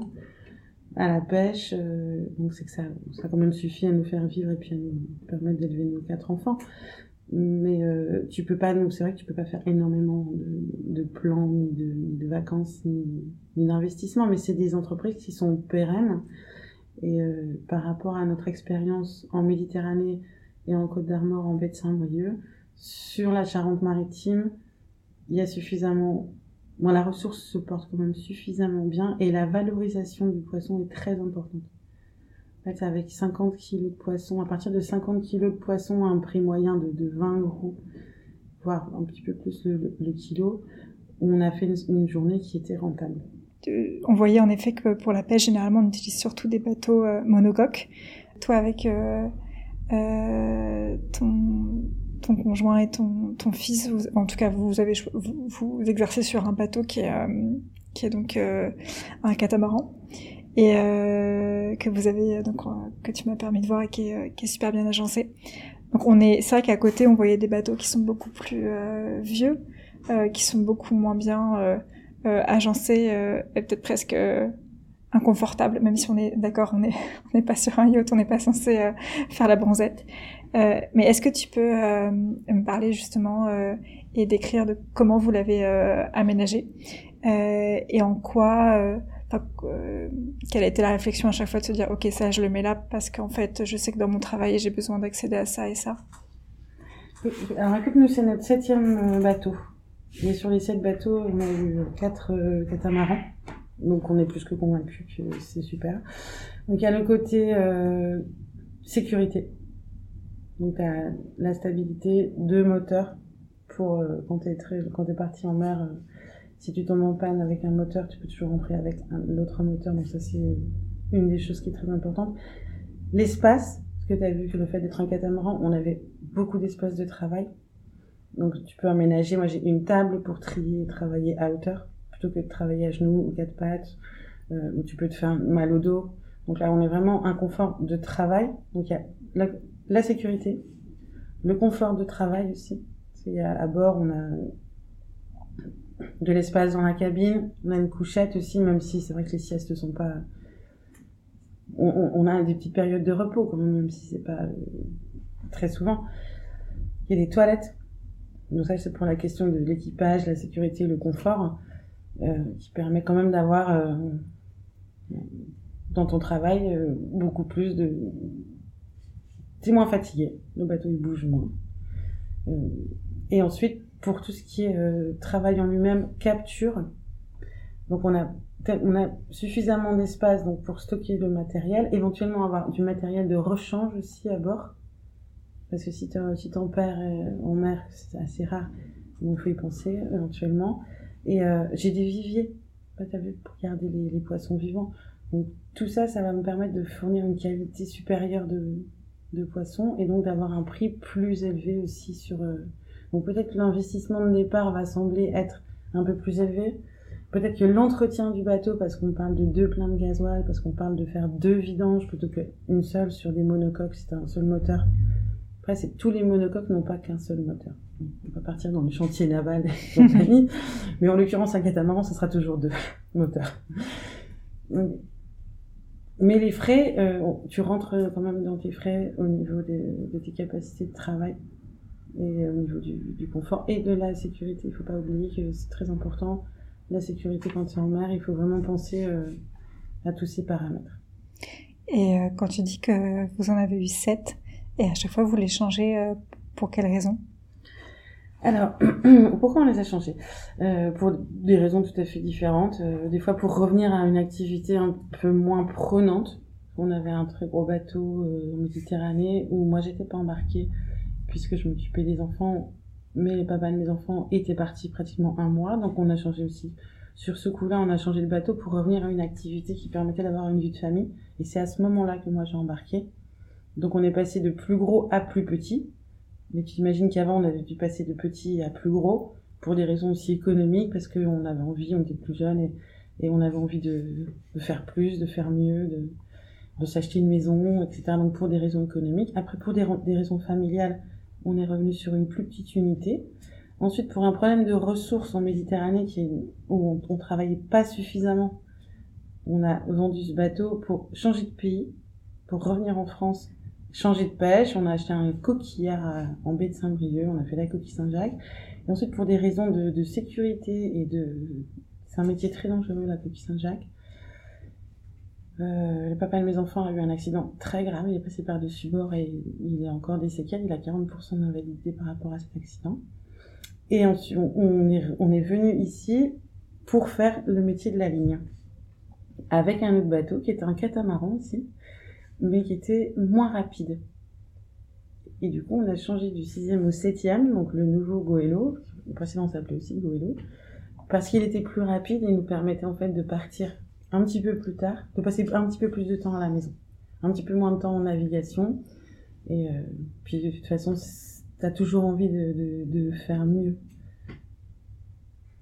à la pêche. euh, donc c'est que ça, ça quand même suffit à nous faire vivre et puis à nous permettre d'élever nos quatre enfants. Mais euh, tu peux pas, c'est vrai que tu peux pas faire énormément de, de plans, ni de, de vacances, ni, ni d'investissements, mais c'est des entreprises qui sont pérennes. Et euh, par rapport à notre expérience en Méditerranée et en Côte d'Armor, en baie de Saint-Brieuc, sur la Charente-Maritime, il y a suffisamment. Bon, la ressource se porte quand même suffisamment bien et la valorisation du poisson est très importante. En fait, avec 50 kilos de poisson, à partir de 50 kilos de poisson à un prix moyen de, de 20 euros, voire un petit peu plus le, kilo, on a fait une, journée qui était rentable. On voyait en effet que pour la pêche, généralement, on utilise surtout des bateaux euh, monocoques. Toi, avec euh, euh, ton, ton conjoint et ton, fils, en tout cas, vous, avez, vous, exercez sur un bateau qui est, euh, donc euh, un catamaran et euh, que vous avez donc que tu m'as permis de voir et qui est, super bien agencé. Donc on est, c'est vrai qu'à côté, on voyait des bateaux qui sont beaucoup plus vieux, qui sont beaucoup moins bien agencé euh, et peut-être presque euh, inconfortable, même si on est d'accord, on n'est on pas sur un yacht, on n'est pas censé faire la bronzette. Euh, mais est-ce que tu peux euh, me parler justement euh, et décrire comment vous l'avez aménagé? Et en quoi, quelle a été la réflexion à chaque fois de se dire ok ça je le mets là parce qu'en fait je sais que dans mon travail j'ai besoin d'accéder à ça et ça? Alors écoute, nous c'est notre septième bateau. Et sur les sept bateaux, on a eu quatre catamarans. Donc on est plus que convaincus que c'est super. Donc il y a le côté sécurité. Donc t'as la stabilité, deux moteurs pour euh, quand très quand t'es parti en mer. euh, si tu tombes en panne avec un moteur, tu peux toujours rentrer avec l'autre moteur. Donc ça c'est une des choses qui est très importante. L'espace, parce que tu as vu que le fait d'être un catamaran, on avait beaucoup d'espace de travail. Donc tu peux aménager. Moi j'ai une table pour trier et travailler à hauteur plutôt que de travailler à genoux ou quatre pattes euh, où tu peux te faire mal au dos. Donc là on est vraiment un confort de travail. Donc il y a la sécurité, le confort de travail aussi. A, à bord on a de l'espace dans la cabine, on a une couchette aussi, même si c'est vrai que les siestes ne sont pas. On, a des petites périodes de repos quand même, même si c'est pas euh, très souvent. Il y a des toilettes. Donc ça, c'est pour la question de l'équipage, la sécurité, le confort, euh, qui permet quand même d'avoir euh, dans ton travail beaucoup plus de. Moins fatigué, le bateau il bouge moins. Euh, et ensuite, pour tout ce qui est euh, travail en lui-même, capture. Donc on a on a suffisamment d'espace donc pour stocker le matériel, éventuellement avoir du matériel de rechange aussi à bord. Parce que si tu si t'en perds euh, en mer, c'est assez rare, donc il faut y penser éventuellement. Et j'ai des viviers, bah, t'as vu, pour garder les poissons vivants. Donc tout ça, ça va me permettre de fournir une qualité supérieure de, de poissons et donc d'avoir un prix plus élevé aussi sur... euh, Donc peut-être que l'investissement de départ va sembler être un peu plus élevé. Peut-être que l'entretien du bateau, parce qu'on parle de deux pleins de gasoil, parce qu'on parle de faire deux vidanges plutôt qu'une seule sur des monocoques, c'est un seul moteur. Après, c'est tous les monocoques n'ont pas qu'un seul moteur. On va partir dans le chantier naval et compagnie, mais en l'occurrence, un catamaran, ce sera toujours deux moteurs. Donc, mais les frais, euh, tu rentres quand même dans tes frais au niveau de, tes capacités de travail et au niveau du, confort et de la sécurité. Il faut pas oublier que c'est très important. La sécurité quand tu es en mer, il faut vraiment penser euh, à tous ces paramètres. Et euh, quand tu dis que vous en avez eu sept, et à chaque fois vous les changez, euh, pour quelles raisons Alors, pourquoi on les a changés? Euh, Pour des raisons tout à fait différentes. Euh, des fois pour revenir à une activité un peu moins prenante. On avait un très gros bateau euh, en Méditerranée où moi j'étais pas embarquée puisque je m'occupais des enfants, mais les papas de mes enfants étaient partis pratiquement un mois, donc on a changé aussi. Sur ce coup-là, on a changé de bateau pour revenir à une activité qui permettait d'avoir une vie de famille. Et c'est à ce moment-là que moi j'ai embarqué. Donc on est passé de plus gros à plus petit. Mais tu imagines qu'avant on avait dû passer de petit à plus gros pour des raisons aussi économiques parce qu'on avait envie, on était plus jeunes et, et on avait envie de, de, faire plus, de faire mieux, de, de s'acheter une maison, etc. Donc pour des raisons économiques. Après pour des, raisons familiales, on est revenu sur une plus petite unité. Ensuite, pour un problème de ressources en Méditerranée qui où on, on travaillait pas suffisamment, on a vendu ce bateau pour changer de pays, pour revenir en France, changer de pêche. On a acheté un coquillard en baie de Saint-Brieuc, on a fait la coquille Saint-Jacques. Et ensuite, pour des raisons de, sécurité et de... C'est un métier très dangereux, la coquille Saint-Jacques. Euh, le papa de mes enfants a eu un accident très grave, il est passé par-dessus bord et il a encore des séquelles, il a 40% d'invalidité par rapport à cet accident. Et ensuite, on est, on venu ici pour faire le métier de la ligne. Avec un autre bateau qui était un catamaran aussi, mais qui était moins rapide. Et du coup, on a changé du sixième au septième, donc le nouveau Goélo, le précédent s'appelait aussi Goélo, parce qu'il était plus rapide et nous permettait en fait de partir un petit peu plus tard, de passer un petit peu plus de temps à la maison, un petit peu moins de temps en navigation. Et euh, puis de toute façon, t'as toujours envie de faire mieux.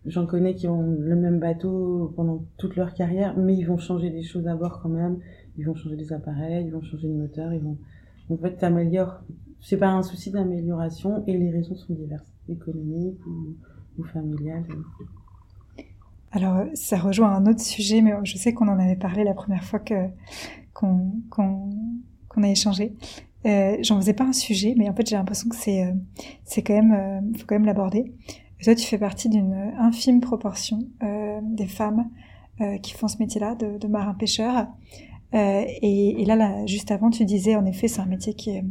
J'en connais qui ont le même bateau pendant toute leur carrière, mais ils vont changer des choses à bord quand même. Ils vont changer des appareils, ils vont changer de moteur, ils vont. En fait, t'améliores. C'est pas un souci d'amélioration et les raisons sont diverses, économiques ou, familiales. Alors, ça rejoint un autre sujet, mais je sais qu'on en avait parlé la première fois qu'on a échangé. Euh, J'en faisais pas un sujet, mais en fait, j'ai l'impression que c'est euh, quand même euh, faut quand même l'aborder. Toi, tu fais partie d'une infime proportion euh, des femmes qui font ce métier-là de, de marin-pêcheur. Et, et, là, juste avant, tu disais, en effet, c'est un métier qui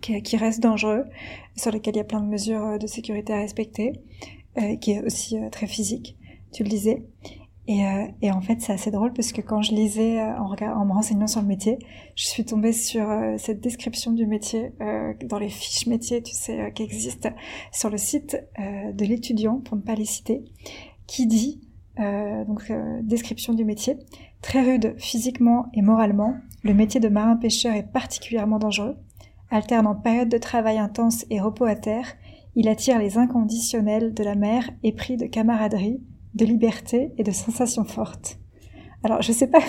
qui, reste dangereux, sur lequel il y a plein de mesures de sécurité à respecter, qui est aussi très physique tu le disais. Et, euh, en fait, c'est assez drôle parce que quand je lisais euh, en, me renseignant sur le métier, je suis tombée sur euh, cette description du métier euh, dans les fiches métiers, tu sais, euh, qui existent sur le site de l'étudiant, pour ne pas les citer, qui dit, donc description du métier, très rude physiquement et moralement, le métier de marin-pêcheur est particulièrement dangereux. Alternant période de travail intense et repos à terre, il attire les inconditionnels de la mer épris de camaraderie, de liberté et de sensations fortes. Alors, je sais pas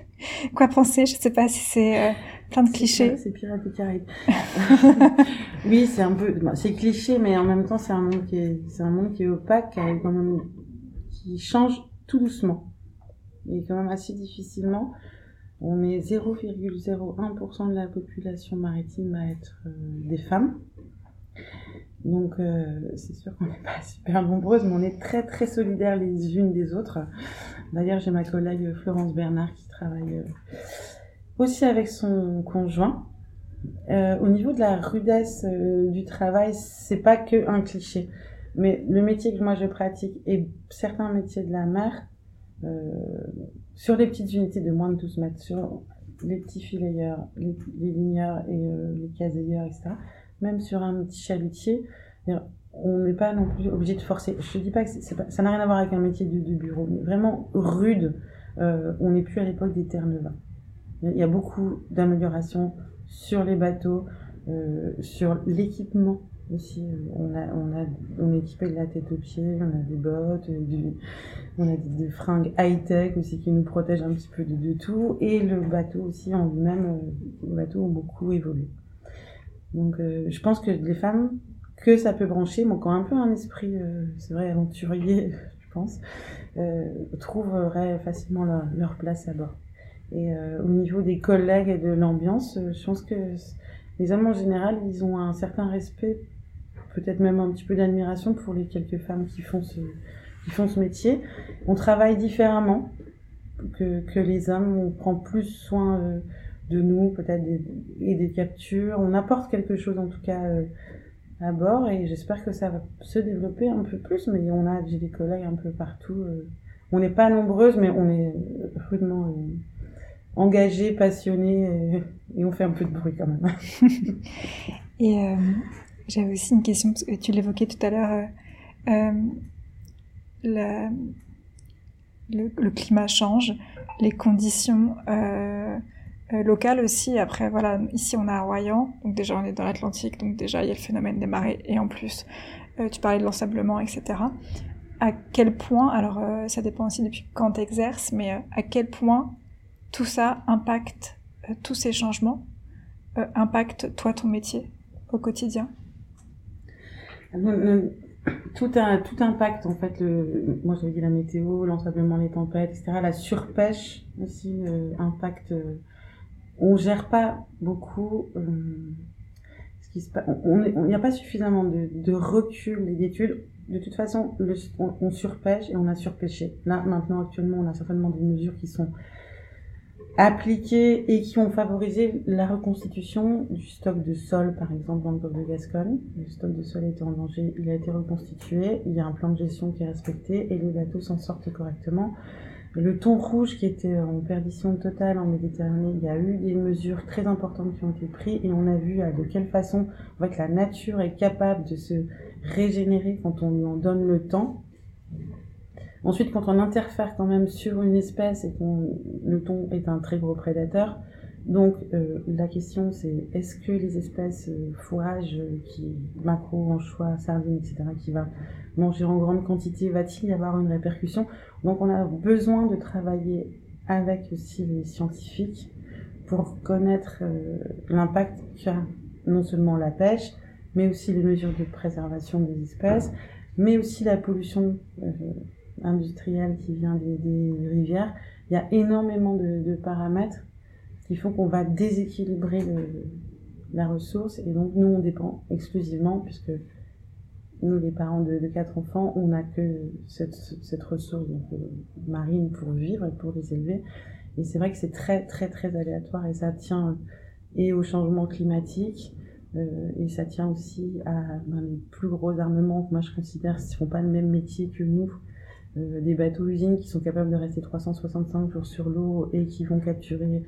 quoi penser, je sais pas si c'est euh, plein de clichés. C'est Pirates des Caraïbes. oui, c'est un peu, c'est cliché, mais en même temps, c'est un monde qui est, c'est un monde qui est opaque, qui change tout doucement. Et quand même assez difficilement. On est 0,01% de la population maritime à être euh, des femmes. Donc euh, c'est sûr qu'on n'est pas super nombreuses, mais on est très très solidaires les unes des autres. D'ailleurs, j'ai ma collègue Florence Bernard qui travaille euh, aussi avec son conjoint. Au niveau de la rudesse du travail, c'est pas que un cliché, mais le métier que moi je pratique et certains métiers de la mer, sur les petites unités de moins de 12 mètres, sur les petits filayeurs, les, les ligneurs et les caseyeurs, etc même sur un petit chalutier, on n'est pas non plus obligé de forcer. Je ne dis pas que ça n'a rien à voir avec un métier de, bureau, mais vraiment rude. Euh, on n'est plus à l'époque des Terre-Neuve. Il y a beaucoup d'améliorations sur les bateaux, euh, sur l'équipement aussi. On, a, on, a, on est équipé de la tête aux pieds, on a des bottes, du, on a des, fringues high-tech aussi qui nous protègent un petit peu de, tout. Et le bateau aussi en lui-même, euh, les bateaux ont beaucoup évolué. Donc euh, je pense que les femmes que ça peut brancher, mais qui ont un peu un esprit, euh, c'est vrai, aventurier, je pense, trouveraient facilement leur, place à bord. Et au niveau des collègues et de l'ambiance, je pense que les hommes en général, ils ont un certain respect, peut-être même un petit peu d'admiration pour les quelques femmes qui font ce, qui font ce métier. On travaille différemment que, que les hommes, on prend plus soin euh, de nous, peut-être et des captures. On apporte quelque chose en tout cas euh, à bord et j'espère que ça va se développer un peu plus. Mais on a, des collègues un peu partout. Euh. on n'est pas nombreuses, mais on est rudement engagés, passionnés, et, on fait un peu de bruit quand même. et j'avais aussi une question, parce que tu l'évoquais tout à l'heure, euh, le, climat change, les conditions locales aussi. Après, voilà, ici on est à Royan, donc déjà on est dans l'Atlantique, donc déjà il y a le phénomène des marées, et en plus, tu parlais de l'ensablement, etc à quel point, alors euh, ça dépend aussi depuis quand tu exerces, mais euh, à quel point tout ça impacte, euh, tous ces changements impactent toi ton métier au quotidien? Tout, un, tout impact en fait, le, moi j'avais dit la météo, l'ensablement des tempêtes, etc. La surpêche aussi impacte. on gère pas beaucoup ce qui se passe. Il n'y a pas suffisamment de, de recul et d'études de toute façon, on, surpêche et on a surpêché. Là, maintenant, actuellement, on a certainement des mesures qui sont appliquées et qui ont favorisé la reconstitution du stock de sol, par exemple, dans le golfe de Gascogne. Le stock de sol été en danger, il a été reconstitué, il y a un plan de gestion qui est respecté et les bateaux s'en sortent correctement. Le thon rouge qui était en perdition totale en Méditerranée, il y a eu des mesures très importantes qui ont été prises et on a vu de quelle façon on voit que la nature est capable de se régénérer quand on lui en donne le temps. Ensuite, quand on interfère quand même sur une espèce et que le thon est un très gros prédateur, donc euh, la question c'est est-ce que les espèces euh, fourrage, euh, qui macro, anchois, sardines, etc., qui va manger en grande quantité, va-t-il y avoir une répercussion? Donc on a besoin de travailler avec aussi les scientifiques pour connaître l'impact qu'a non seulement la pêche, mais aussi les mesures de préservation des espèces, mais aussi la pollution industrielle qui vient des, rivières. Il y a énormément de paramètres qui font qu'on va déséquilibrer la ressource et donc nous on dépend exclusivement puisque nous les parents de, quatre enfants on n'a que cette, ressource euh, marine pour vivre et pour les élever et c'est vrai que c'est très très très aléatoire et ça tient et au changement climatique euh, et ça tient aussi à ben, les plus gros armements que moi je considère ne font pas le même métier que nous euh, des bateaux usines qui sont capables de rester 365 jours sur l'eau et qui vont capturer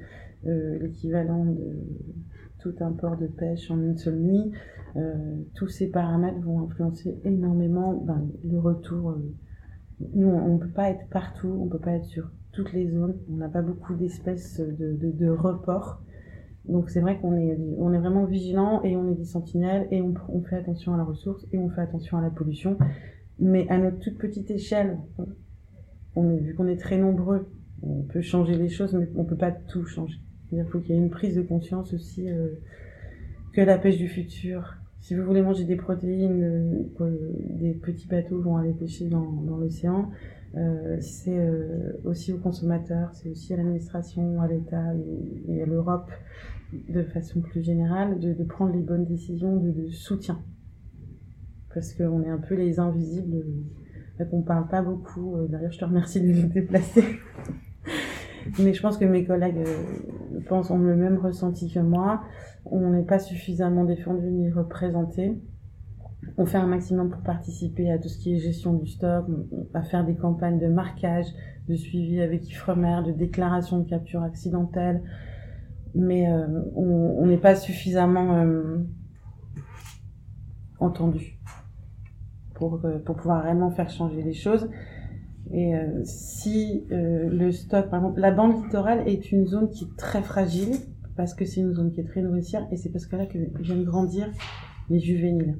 euh, l'équivalent de tout un port de pêche en une seule nuit. Euh, tous ces paramètres vont influencer énormément ben, le retour. nous, on ne peut pas être partout, on ne peut pas être sur toutes les zones, on n'a pas beaucoup d'espèces de, de, de report. Donc c'est vrai qu'on est, on est vraiment vigilant et on est des sentinelles et on, fait attention à la ressource et on fait attention à la pollution. Mais à notre toute petite échelle, vu qu'on est très nombreux, on peut changer les choses, mais on peut pas tout changer. Il faut qu'il y ait une prise de conscience aussi euh, que la pêche du futur. Si vous voulez manger des protéines, euh, des petits bateaux vont aller pêcher dans, l'océan. Euh, c'est aussi aux consommateurs, c'est aussi à l'administration, à l'État et, à l'Europe de façon plus générale de, prendre les bonnes décisions de soutien parce qu'on est un peu les invisibles, qu'on parle pas beaucoup. Euh, d'ailleurs, je te remercie de nous déplacer. Mais je pense que mes collègues euh, pensent, ont le même ressenti que moi. On n'est pas suffisamment défendu ni représenté. On fait un maximum pour participer à tout ce qui est gestion du stock, à faire des campagnes de marquage, de suivi avec Ifremer, de déclaration de capture accidentelle. Mais euh, on n'est pas suffisamment entendu pour, euh, pour pouvoir vraiment faire changer les choses. Et euh, si euh, le stock, par exemple, la bande littorale est une zone qui est très fragile, parce que c'est une zone qui est très nourricière, et c'est parce que là que viennent grandir les juvéniles.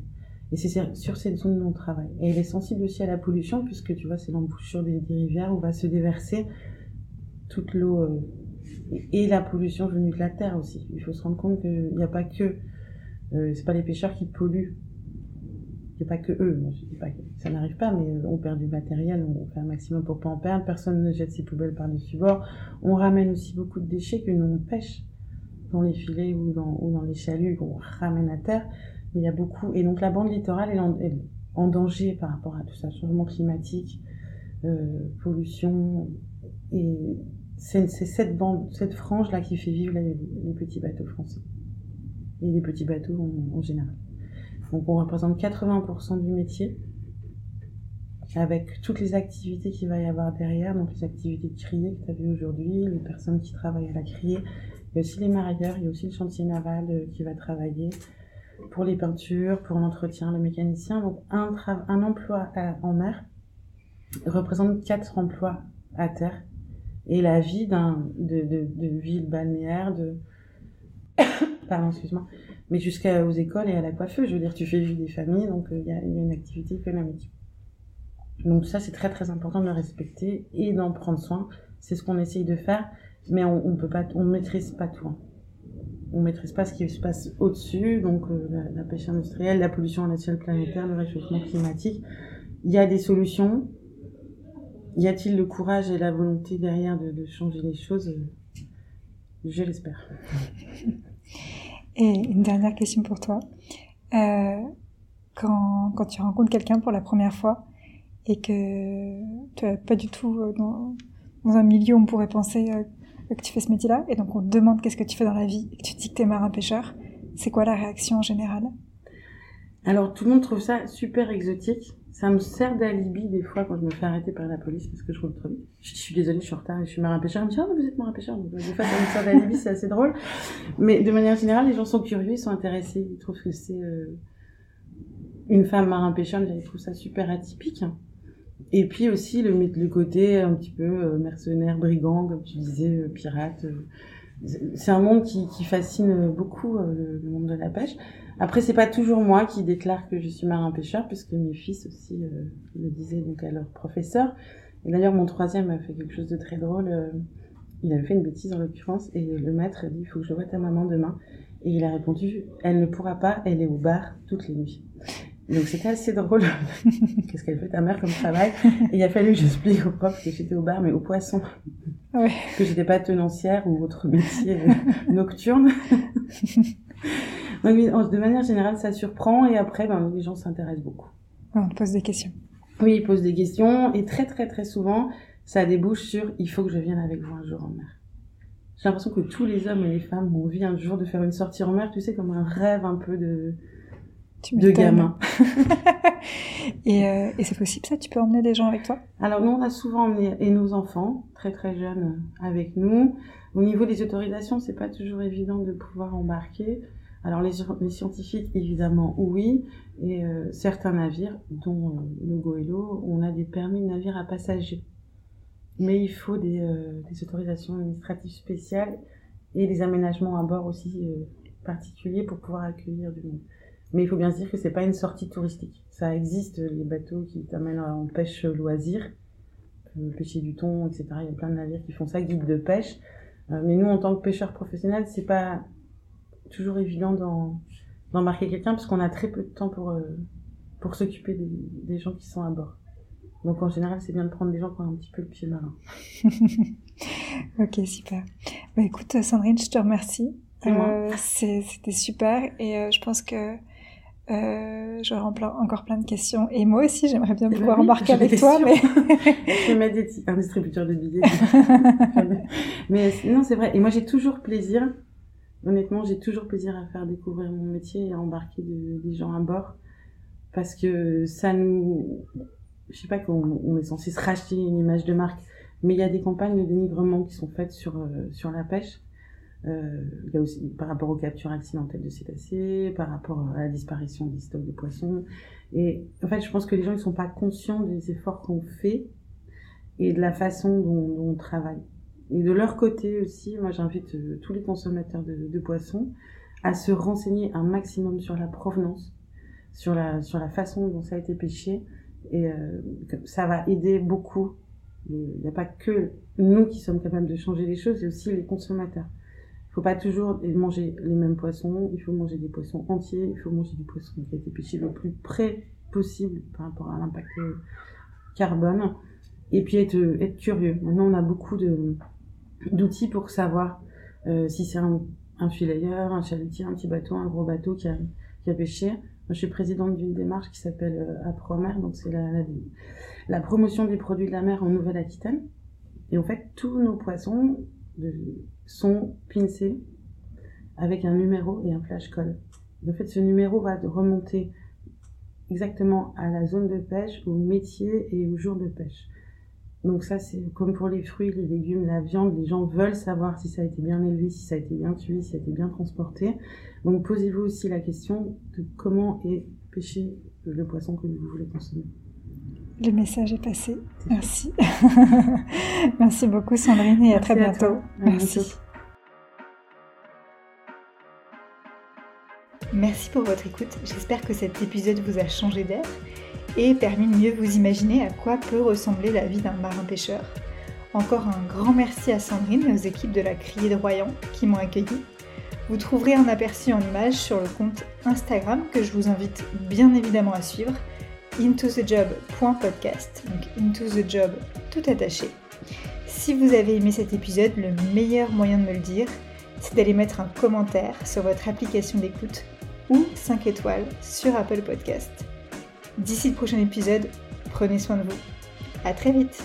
Et c'est sur cette zone où on travaille. Et elle est sensible aussi à la pollution, puisque tu vois, c'est l'embouchure des, des, rivières où va se déverser toute l'eau et la pollution venue de la terre aussi. Il faut se rendre compte qu'il n'y a pas que, euh, c'est pas les pêcheurs qui polluent pas que eux, je dis pas que ça n'arrive pas, mais on perd du matériel, on fait un maximum pour pas en perdre, personne ne jette ses poubelles par-dessus bord. On ramène aussi beaucoup de déchets que nous on pêche dans les filets ou dans, les chaluts qu'on ramène à terre. Mais il y a beaucoup, et donc la bande littorale est en, danger par rapport à tout ça, changement climatique, euh, pollution, et c'est cette frange là qui fait vivre les, petits bateaux français et les petits bateaux en général. Donc on représente 80% du métier. avec toutes les activités qu'il va y avoir derrière, donc les activités de crier que tu as vu aujourd'hui, les personnes qui travaillent à la criée, il y a aussi les marailleurs, il y a aussi le chantier naval euh, qui va travailler pour les peintures, pour l'entretien, le mécanicien. Donc un, un emploi en mer représente quatre emplois à terre. Et la vie d'un, de, de ville balnéaire, de... Pardon, excuse-moi. Mais jusqu'aux écoles et à la coiffeuse, je veux dire, tu fais vivre des familles, donc euh, il y, a, une activité économique. Donc ça, c'est très très important de le respecter et d'en prendre soin. C'est ce qu'on essaye de faire, mais on, on peut pas, on maîtrise pas tout. Hein. On maîtrise pas ce qui se passe au-dessus, donc euh, la, la, pêche industrielle, la pollution à l'échelle planétaire, le réchauffement climatique. Il y a des solutions. Y a-t-il le courage et la volonté derrière de, de changer les choses? Je l'espère. Et une dernière question pour toi. Euh, quand, tu rencontres quelqu'un pour la première fois, et que tu n'es pas du tout euh, dans, dans, un milieu où on pourrait penser euh, que tu fais ce métier-là, et donc on te demande qu'est-ce que tu fais dans la vie, et que tu dis que tu es marin-pêcheur, c'est quoi la réaction en général Alors tout le monde trouve ça super exotique. Ça me sert d'alibi des fois quand je me fais arrêter par la police parce que je roule trop vite. Je, suis désolée, je suis en retard, je suis marin-pêcheur. Je me dis, oh, vous êtes marin-pêcheur. Des fois, ça me sert d'alibi, c'est assez drôle. Mais de manière générale, les gens sont curieux, ils sont intéressés, ils trouvent que c'est euh, une femme marin-pêcheur, ils trouvent ça super atypique. Et puis aussi le, le côté un petit peu euh, mercenaire, brigand, comme tu disais, euh, pirate. Euh. C'est un monde qui, fascine beaucoup le, le, monde de la pêche. Après, c'est pas toujours moi qui déclare que je suis marin-pêcheur, puisque mes fils aussi le disaient donc à leur professeur. Et d'ailleurs, mon troisième a fait quelque chose de très drôle. il avait fait une bêtise en l'occurrence, et le maître a dit, il faut que je vois ta maman demain. Et il a répondu, elle ne pourra pas, elle est au bar toutes les nuits. Donc c'était assez drôle. Qu'est-ce qu'elle fait ta mère comme travail Et il a fallu que j'explique au prof que j'étais au bar, mais au poisson. Ouais. Que j'étais pas tenancière ou autre métier euh, nocturne. Donc de manière générale, ça surprend et après, ben, les gens s'intéressent beaucoup. On te pose des questions. Oui, ils posent des questions et très très très souvent, ça débouche sur il faut que je vienne avec vous un jour en mer. J'ai l'impression que tous les hommes et les femmes ont envie un jour de faire une sortie en mer, tu sais, comme un rêve un peu de de gamins. et, euh, et c'est possible ça Tu peux emmener des gens avec toi? Alors nous, on a souvent emmené et nos enfants, très très jeunes, avec nous. Au niveau des autorisations, c'est pas toujours évident de pouvoir embarquer. Alors les, scientifiques, évidemment, oui. Et euh, certains navires, dont euh, le Goélo, on a des permis de navire à passagers. Mais il faut des, euh, autorisations administratives spéciales et des aménagements à bord aussi particuliers pour pouvoir accueillir du monde. Mais il faut bien se dire que c'est pas une sortie touristique. Ça existe, les bateaux qui t'amènent en pêche loisir, pêcher du thon, etc. Il y a plein de navires qui font ça, guide de pêche. Mais nous, en tant que pêcheurs professionnels, c'est pas toujours évident d'embarquer quelqu'un parce qu'on a très peu de temps pour, euh, pour s'occuper des, des, gens qui sont à bord. Donc en général, c'est bien de prendre des gens qui ont un petit peu le pied marin. ok, super. Bah, écoute, Sandrine, je te remercie. Euh, C'était super et euh, je pense que euh, j'aurai encore plein de questions. Et moi aussi, j'aimerais bien eh ben pouvoir oui, embarquer avec toi. Mais... je vais mettre un distributeur de billets. mais non, c'est vrai. Et moi, j'ai toujours plaisir. Honnêtement, j'ai toujours plaisir à faire découvrir mon métier et à embarquer de, des gens à bord. Parce que ça nous... Je sais pas qu'on on est censé se racheter une image de marque. Mais il y a des campagnes de dénigrement qui sont faites sur, euh, sur la pêche euh, il y a aussi par rapport aux captures accidentelles de cétacés, par rapport à la disparition des stocks de poissons. Et en fait, je pense que les gens ne sont pas conscients des efforts qu'on fait et de la façon dont, dont, on travaille. Et de leur côté aussi, moi j'invite euh, tous les consommateurs de, de, poissons à se renseigner un maximum sur la provenance, sur la, sur la façon dont ça a été pêché. Et euh, ça va aider beaucoup. Il n'y a pas que nous qui sommes capables de changer les choses, il y a aussi les consommateurs. Il faut pas toujours manger les mêmes poissons, il faut manger des poissons entiers, il faut manger du poisson qui a été pêché le plus près possible par rapport à l'impact carbone. Et puis être, être curieux. Maintenant, on a beaucoup de, d'outils pour savoir euh, si c'est un, un filayeur, un chalutier, un petit bateau, un gros bateau qui a, pêché. Je suis présidente d'une démarche qui s'appelle euh, APROMER, donc c'est la, la, la promotion des produits de la mer en Nouvelle-Aquitaine. Et en fait, tous nos poissons, sont pincés avec un numéro et un flash code. En fait, ce numéro va remonter exactement à la zone de pêche, au métier et au jour de pêche. Donc ça, c'est comme pour les fruits, les légumes, la viande, les gens veulent savoir si ça a été bien élevé, si ça a été bien tué, si ça a été bien transporté. Donc posez-vous aussi la question de comment est pêché le poisson que vous voulez consommer. Le message est passé. Merci. Merci beaucoup Sandrine et à très bientôt. Merci. Merci pour votre écoute. J'espère que cet épisode vous a changé d'air et permis de mieux vous imaginer à quoi peut ressembler la vie d'un marin pêcheur. Encore un grand merci à Sandrine et aux équipes de la Criée de Royan qui m'ont accueilli. Vous trouverez un aperçu en image sur le compte Instagram que je vous invite bien évidemment à suivre, intothejob.podcast, donc into tout attaché. Si vous avez aimé cet épisode, le meilleur moyen de me le dire, c'est d'aller mettre un commentaire sur votre application d'écoute ou 5 étoiles sur Apple Podcast. D'ici le prochain épisode, prenez soin de vous. À très vite